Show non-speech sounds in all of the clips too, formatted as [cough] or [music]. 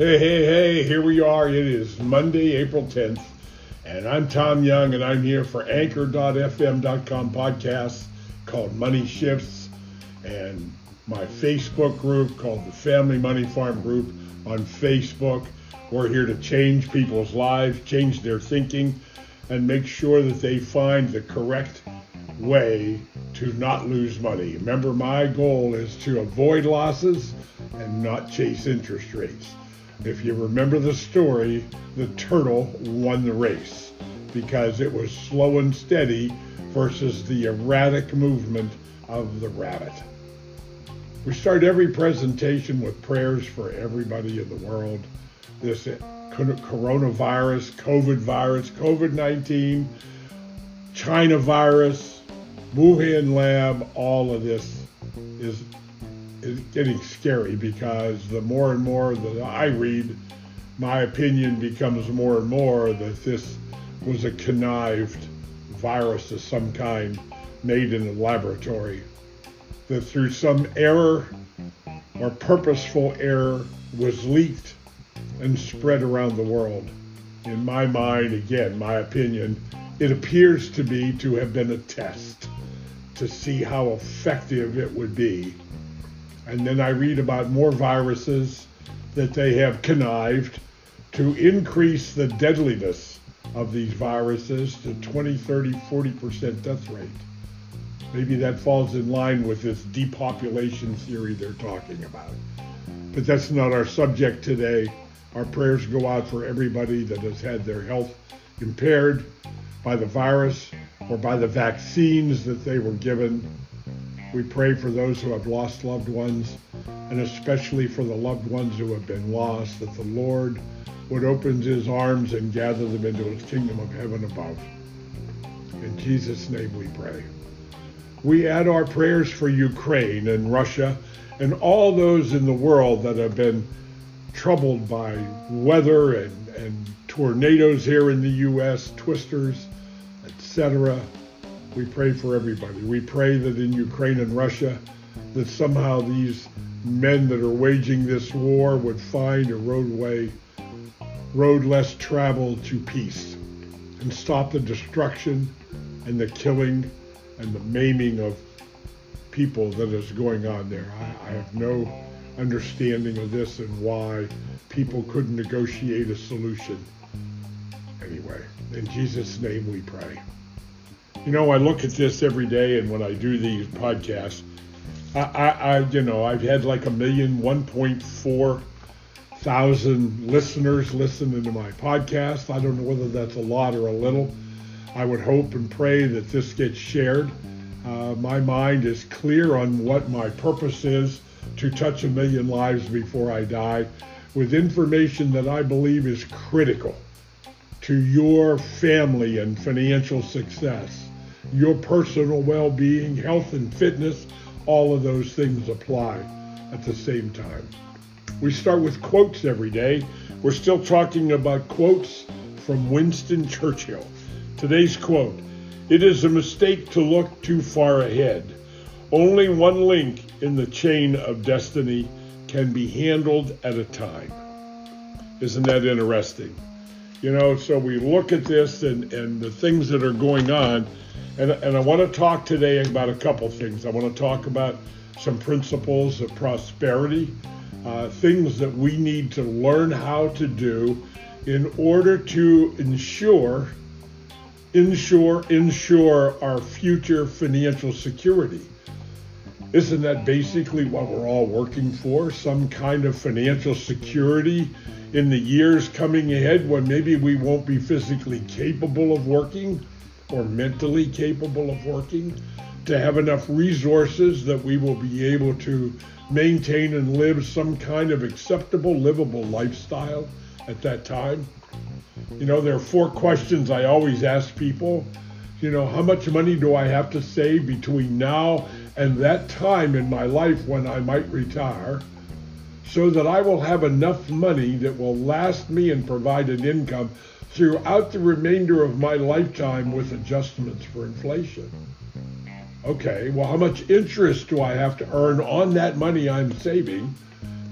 Hey, hey, hey, here we are. It is Monday, April 10th, and I'm Tom Young, and I'm here for Anchor.fm.com podcast called Money Shifts, and my Facebook group called the Family Money Farm Group on Facebook. We're here to change people's lives, change their thinking, and make sure that they find the correct way to not lose money. Remember, my goal is to avoid losses and not chase interest rates. If you remember the story, the turtle won the race because it was slow and steady versus the erratic movement of the rabbit. We start every presentation with prayers for everybody in the world. This coronavirus, COVID virus, COVID 19, China virus, Wuhan lab, all of this is is getting scary because the more and more that I read, my opinion becomes more and more that this was a connived virus of some kind made in a laboratory. That through some error or purposeful error was leaked and spread around the world. In my mind, again, my opinion, it appears to me to have been a test to see how effective it would be and then I read about more viruses that they have connived to increase the deadliness of these viruses to 20, 30, 40% death rate. Maybe that falls in line with this depopulation theory they're talking about. But that's not our subject today. Our prayers go out for everybody that has had their health impaired by the virus or by the vaccines that they were given we pray for those who have lost loved ones, and especially for the loved ones who have been lost, that the Lord would open his arms and gather them into his kingdom of heaven above. In Jesus' name we pray. We add our prayers for Ukraine and Russia and all those in the world that have been troubled by weather and, and tornadoes here in the U.S., twisters, etc. We pray for everybody. We pray that in Ukraine and Russia, that somehow these men that are waging this war would find a roadway, road less traveled to peace, and stop the destruction and the killing and the maiming of people that is going on there. I, I have no understanding of this and why people couldn't negotiate a solution. Anyway, in Jesus' name we pray. You know, I look at this every day, and when I do these podcasts, I, I, I you know, I've had like a million, 1.4 thousand listeners listening to my podcast. I don't know whether that's a lot or a little. I would hope and pray that this gets shared. Uh, my mind is clear on what my purpose is to touch a million lives before I die with information that I believe is critical to your family and financial success your personal well being, health, and fitness, all of those things apply at the same time. We start with quotes every day. We're still talking about quotes from Winston Churchill. Today's quote It is a mistake to look too far ahead. Only one link in the chain of destiny can be handled at a time. Isn't that interesting? You know, so we look at this and, and the things that are going on and, and I want to talk today about a couple things. I want to talk about some principles of prosperity, uh, things that we need to learn how to do in order to ensure, ensure, ensure our future financial security. Isn't that basically what we're all working for? Some kind of financial security in the years coming ahead when maybe we won't be physically capable of working or mentally capable of working, to have enough resources that we will be able to maintain and live some kind of acceptable, livable lifestyle at that time. You know, there are four questions I always ask people. You know, how much money do I have to save between now and that time in my life when I might retire? so that I will have enough money that will last me and provide an income throughout the remainder of my lifetime with adjustments for inflation. Okay, well, how much interest do I have to earn on that money I'm saving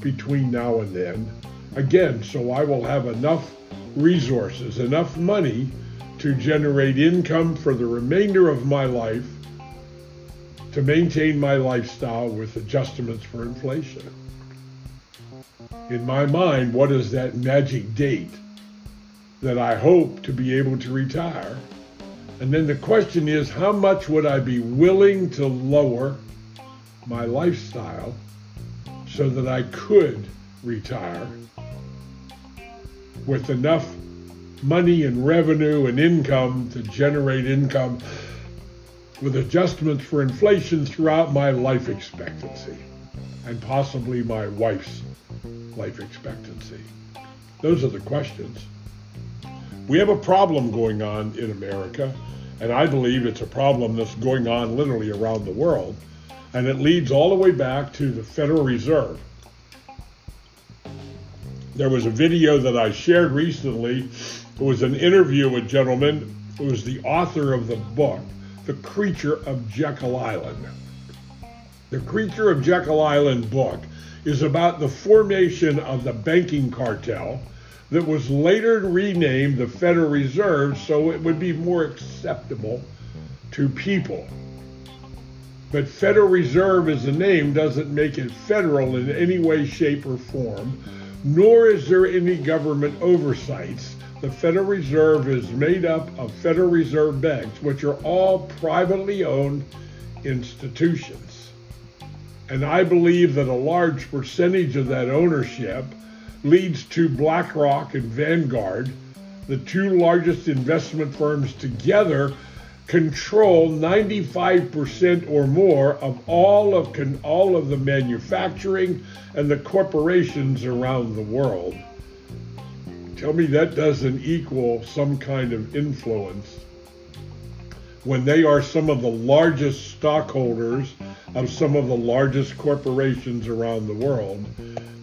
between now and then Again, so I will have enough resources, enough money to generate income for the remainder of my life to maintain my lifestyle with adjustments for inflation. In my mind, what is that magic date that I hope to be able to retire? And then the question is, how much would I be willing to lower my lifestyle so that I could retire with enough money and revenue and income to generate income with adjustments for inflation throughout my life expectancy and possibly my wife's life expectancy? Those are the questions. We have a problem going on in America, and I believe it's a problem that's going on literally around the world, and it leads all the way back to the Federal Reserve. There was a video that I shared recently. It was an interview with a gentleman who was the author of the book, The Creature of Jekyll Island. The Creature of Jekyll Island book is about the formation of the banking cartel that was later renamed the Federal Reserve so it would be more acceptable to people. But Federal Reserve as a name doesn't make it federal in any way, shape, or form, nor is there any government oversights. The Federal Reserve is made up of Federal Reserve banks, which are all privately owned institutions. And I believe that a large percentage of that ownership leads to BlackRock and Vanguard, the two largest investment firms together, control 95% or more of all of con- all of the manufacturing and the corporations around the world. Tell me that doesn't equal some kind of influence when they are some of the largest stockholders of some of the largest corporations around the world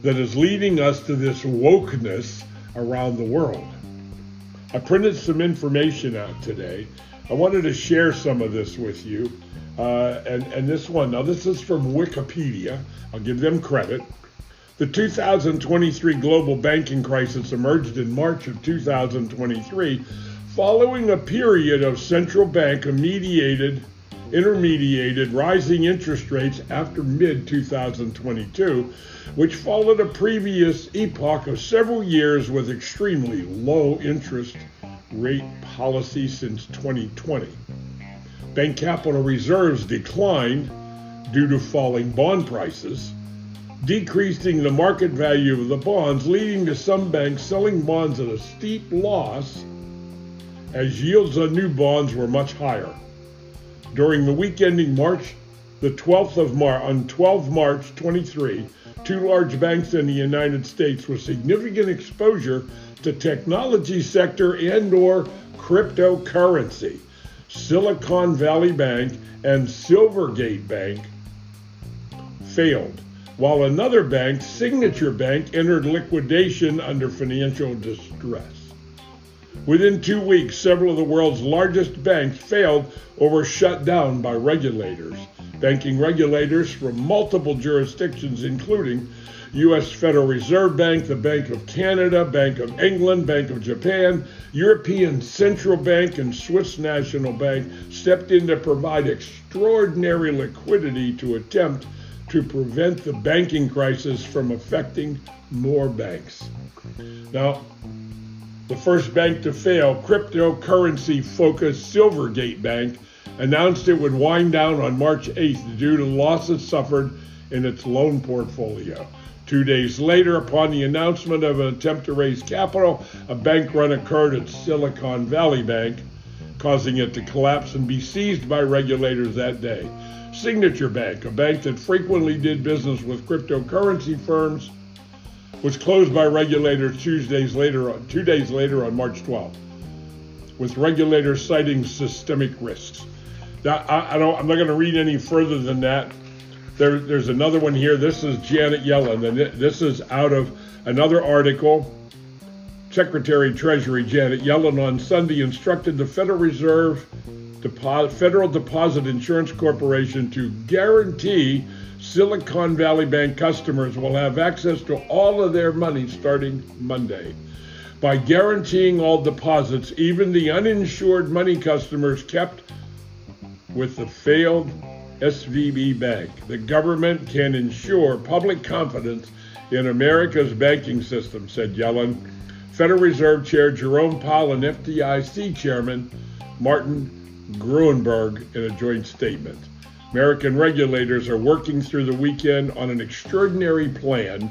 that is leading us to this wokeness around the world. I printed some information out today. I wanted to share some of this with you. Uh, and, and this one, now this is from Wikipedia. I'll give them credit. The 2023 global banking crisis emerged in March of 2023 following a period of central bank mediated intermediated rising interest rates after mid 2022, which followed a previous epoch of several years with extremely low interest rate policy since 2020. Bank capital reserves declined due to falling bond prices, decreasing the market value of the bonds, leading to some banks selling bonds at a steep loss as yields on new bonds were much higher. During the week ending March the 12th of March, on 12 March 23, two large banks in the United States with significant exposure to technology sector and or cryptocurrency, Silicon Valley Bank and Silvergate Bank, failed, while another bank, Signature Bank, entered liquidation under financial distress. Within two weeks, several of the world's largest banks failed or were shut down by regulators. Banking regulators from multiple jurisdictions, including U.S. Federal Reserve Bank, the Bank of Canada, Bank of England, Bank of Japan, European Central Bank, and Swiss National Bank, stepped in to provide extraordinary liquidity to attempt to prevent the banking crisis from affecting more banks. Now, the first bank to fail, cryptocurrency focused Silvergate Bank, announced it would wind down on March 8th due to losses suffered in its loan portfolio. Two days later, upon the announcement of an attempt to raise capital, a bank run occurred at Silicon Valley Bank, causing it to collapse and be seized by regulators that day. Signature Bank, a bank that frequently did business with cryptocurrency firms, was closed by regulators two days later, two days later on March 12th, with regulators citing systemic risks. Now, I, I don't, I'm not going to read any further than that. There, there's another one here. This is Janet Yellen, and this is out of another article. Secretary Treasury Janet Yellen on Sunday instructed the Federal Reserve Federal Deposit Insurance Corporation to guarantee Silicon Valley Bank customers will have access to all of their money starting Monday. By guaranteeing all deposits, even the uninsured money customers kept with the failed SVB Bank, the government can ensure public confidence in America's banking system, said Yellen. Federal Reserve Chair Jerome Powell and FDIC Chairman Martin Gruenberg in a joint statement. American regulators are working through the weekend on an extraordinary plan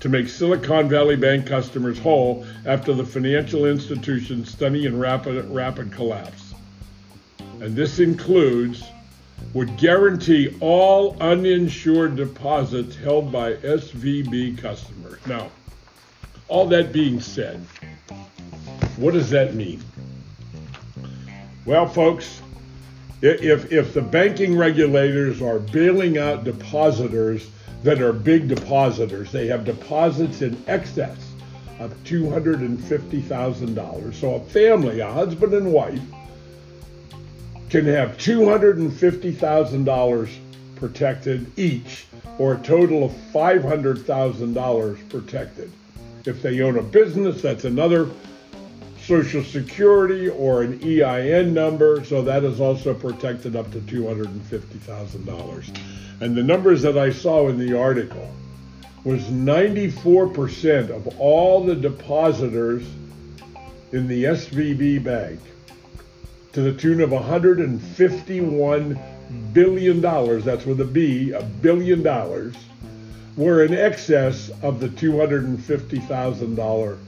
to make Silicon Valley Bank customers whole after the financial institution's stunning and rapid, rapid collapse. And this includes, would guarantee all uninsured deposits held by SVB customers. Now, all that being said, what does that mean? Well, folks, if, if the banking regulators are bailing out depositors that are big depositors, they have deposits in excess of $250,000. So a family, a husband and wife, can have $250,000 protected each, or a total of $500,000 protected. If they own a business, that's another Social Security or an EIN number, so that is also protected up to $250,000. And the numbers that I saw in the article was 94% of all the depositors in the SVB bank to the tune of 151 billion dollars, that's with a B, a billion dollars, were in excess of the $250,000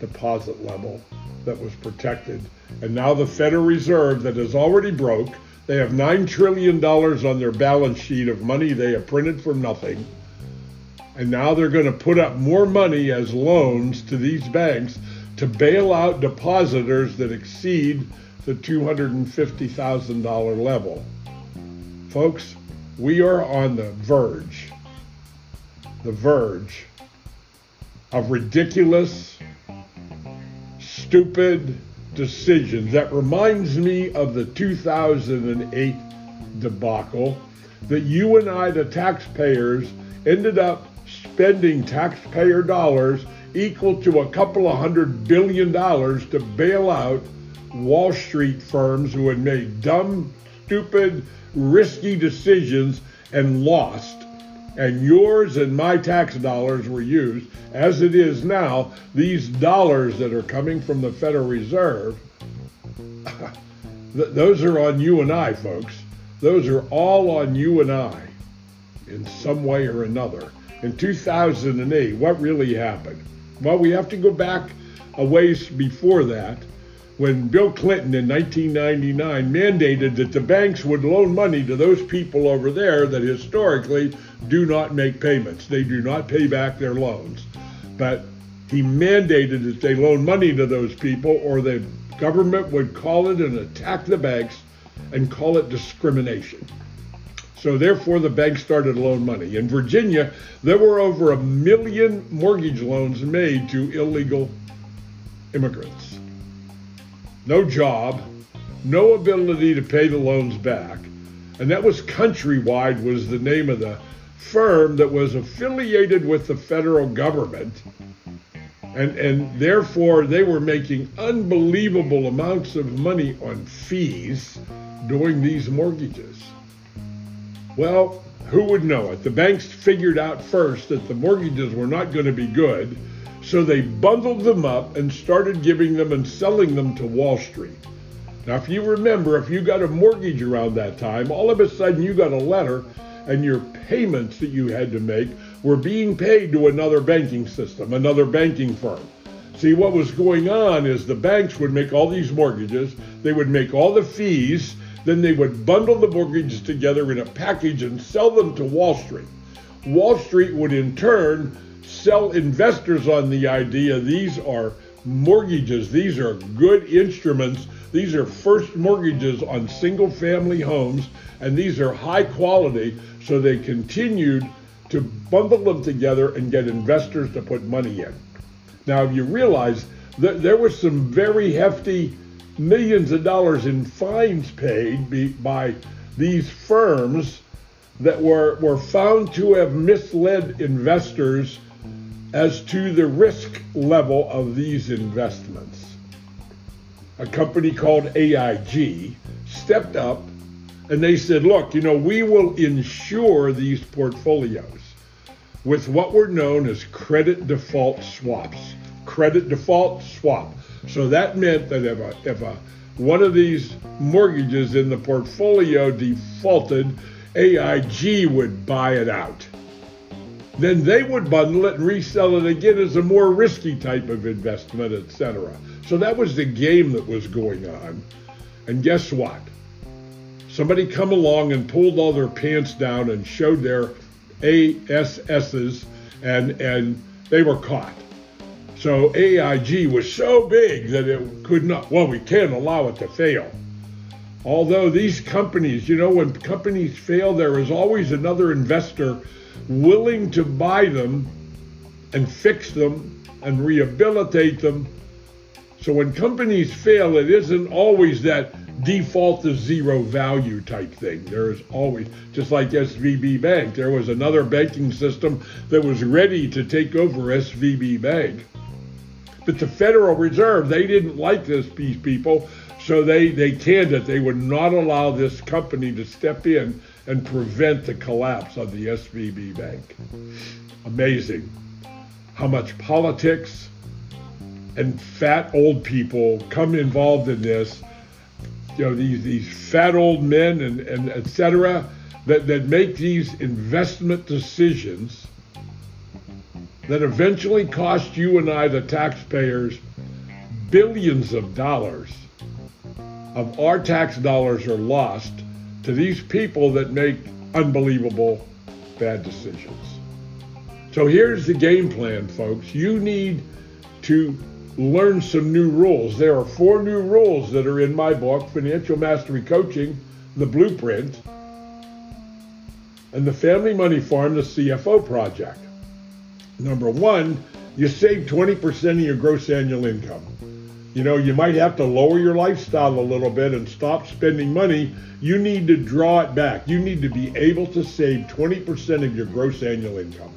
deposit level that was protected. And now the Federal Reserve that is already broke, they have $9 trillion on their balance sheet of money they have printed for nothing. And now they're going to put up more money as loans to these banks to bail out depositors that exceed the $250,000 level. Folks, we are on the verge, the verge of ridiculous stupid decisions. That reminds me of the 2008 debacle that you and I, the taxpayers, ended up spending taxpayer dollars equal to a couple of hundred billion dollars to bail out Wall Street firms who had made dumb, stupid, risky decisions and lost and yours and my tax dollars were used, as it is now, these dollars that are coming from the Federal Reserve, [laughs] those are on you and I, folks. Those are all on you and I in some way or another. In 2008, what really happened? Well, we have to go back a ways before that when Bill Clinton in 1999 mandated that the banks would loan money to those people over there that historically do not make payments. They do not pay back their loans. But he mandated that they loan money to those people or the government would call it and attack the banks and call it discrimination. So therefore, the banks started to loan money. In Virginia, there were over a million mortgage loans made to illegal immigrants no job, no ability to pay the loans back. And that was Countrywide was the name of the firm that was affiliated with the federal government. And, and therefore, they were making unbelievable amounts of money on fees doing these mortgages. Well, who would know it? The banks figured out first that the mortgages were not going to be good so they bundled them up and started giving them and selling them to Wall Street. Now, if you remember, if you got a mortgage around that time, all of a sudden you got a letter and your payments that you had to make were being paid to another banking system, another banking firm. See, what was going on is the banks would make all these mortgages, they would make all the fees, then they would bundle the mortgages together in a package and sell them to Wall Street. Wall Street would in turn sell investors on the idea these are mortgages, these are good instruments, these are first mortgages on single family homes, and these are high quality, so they continued to bundle them together and get investors to put money in. Now, if you realize that there was some very hefty millions of dollars in fines paid by these firms that were, were found to have misled investors as to the risk level of these investments. A company called AIG stepped up and they said, look, you know, we will insure these portfolios with what were known as credit default swaps. Credit default swap. So that meant that if a, if a one of these mortgages in the portfolio defaulted, AIG would buy it out. Then they would bundle it and resell it again as a more risky type of investment, etc. So that was the game that was going on. And guess what? Somebody come along and pulled all their pants down and showed their ASSs and and they were caught. So AIG was so big that it could not, well, we can't allow it to fail. Although these companies, you know, when companies fail, there is always another investor willing to buy them and fix them and rehabilitate them. So when companies fail, it isn't always that default to zero value type thing. There is always, just like SVB Bank, there was another banking system that was ready to take over SVB Bank. But the Federal Reserve, they didn't like this, these people, so they, they canned it. They would not allow this company to step in and prevent the collapse of the SVB Bank. Amazing how much politics and fat old people come involved in this. You know, these, these fat old men and, and et cetera that, that make these investment decisions that eventually cost you and I, the taxpayers, billions of dollars of our tax dollars are lost to these people that make unbelievable bad decisions. So here's the game plan, folks. You need to learn some new rules. There are four new rules that are in my book, Financial Mastery Coaching, the Blueprint, and the Family Money Farm, the CFO Project. Number one, you save 20% of your gross annual income. You know, you might have to lower your lifestyle a little bit and stop spending money. You need to draw it back. You need to be able to save 20% of your gross annual income.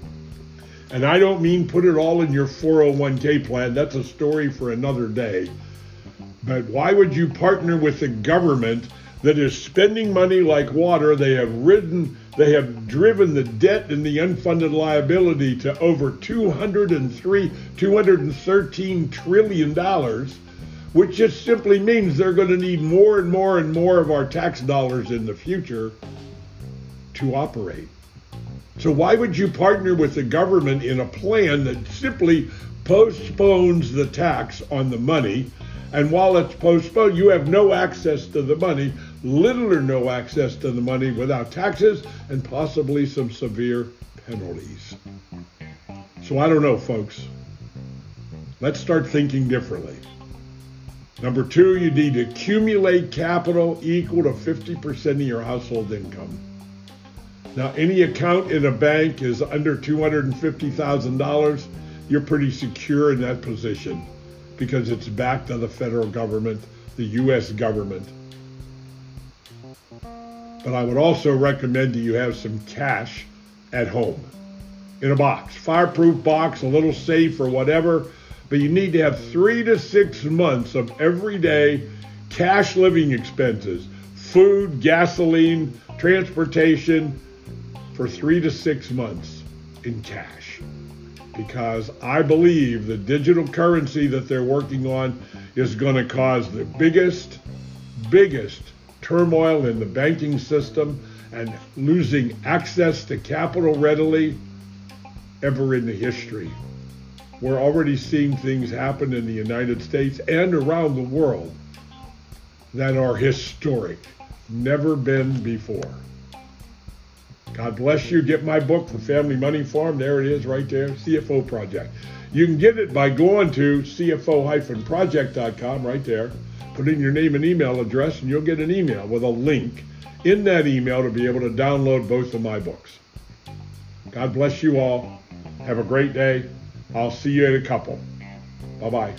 And I don't mean put it all in your 401k plan. That's a story for another day. But why would you partner with the government that is spending money like water? They have ridden they have driven the debt and the unfunded liability to over 203, 213 trillion dollars, which just simply means they're going to need more and more and more of our tax dollars in the future to operate. So why would you partner with the government in a plan that simply postpones the tax on the money and while it's postponed, you have no access to the money, little or no access to the money without taxes and possibly some severe penalties. So I don't know, folks. Let's start thinking differently. Number two, you need to accumulate capital equal to 50% of your household income. Now, any account in a bank is under $250,000, you're pretty secure in that position because it's backed by the federal government, the U.S. government. But I would also recommend that you have some cash at home in a box, fireproof box, a little safe or whatever. But you need to have three to six months of everyday cash living expenses, food, gasoline, transportation for three to six months in cash because I believe the digital currency that they're working on is going to cause the biggest, biggest turmoil in the banking system and losing access to capital readily ever in the history. We're already seeing things happen in the United States and around the world that are historic, never been before. God bless you. Get my book, The Family Money Farm. There it is right there, CFO Project. You can get it by going to cfo-project.com right there. Put in your name and email address, and you'll get an email with a link in that email to be able to download both of my books. God bless you all. Have a great day. I'll see you in a couple. Bye bye.